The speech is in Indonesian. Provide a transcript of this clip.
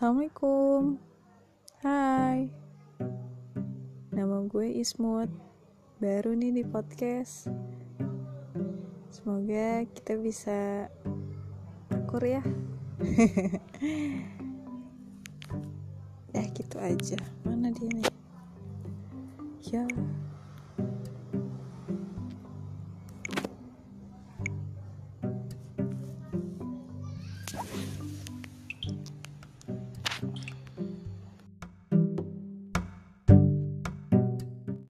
Assalamualaikum. Hai. Nama gue Ismut. Baru nih di podcast. Semoga kita bisa akur ya. Ya gitu aja. Mana dia nih? Ya.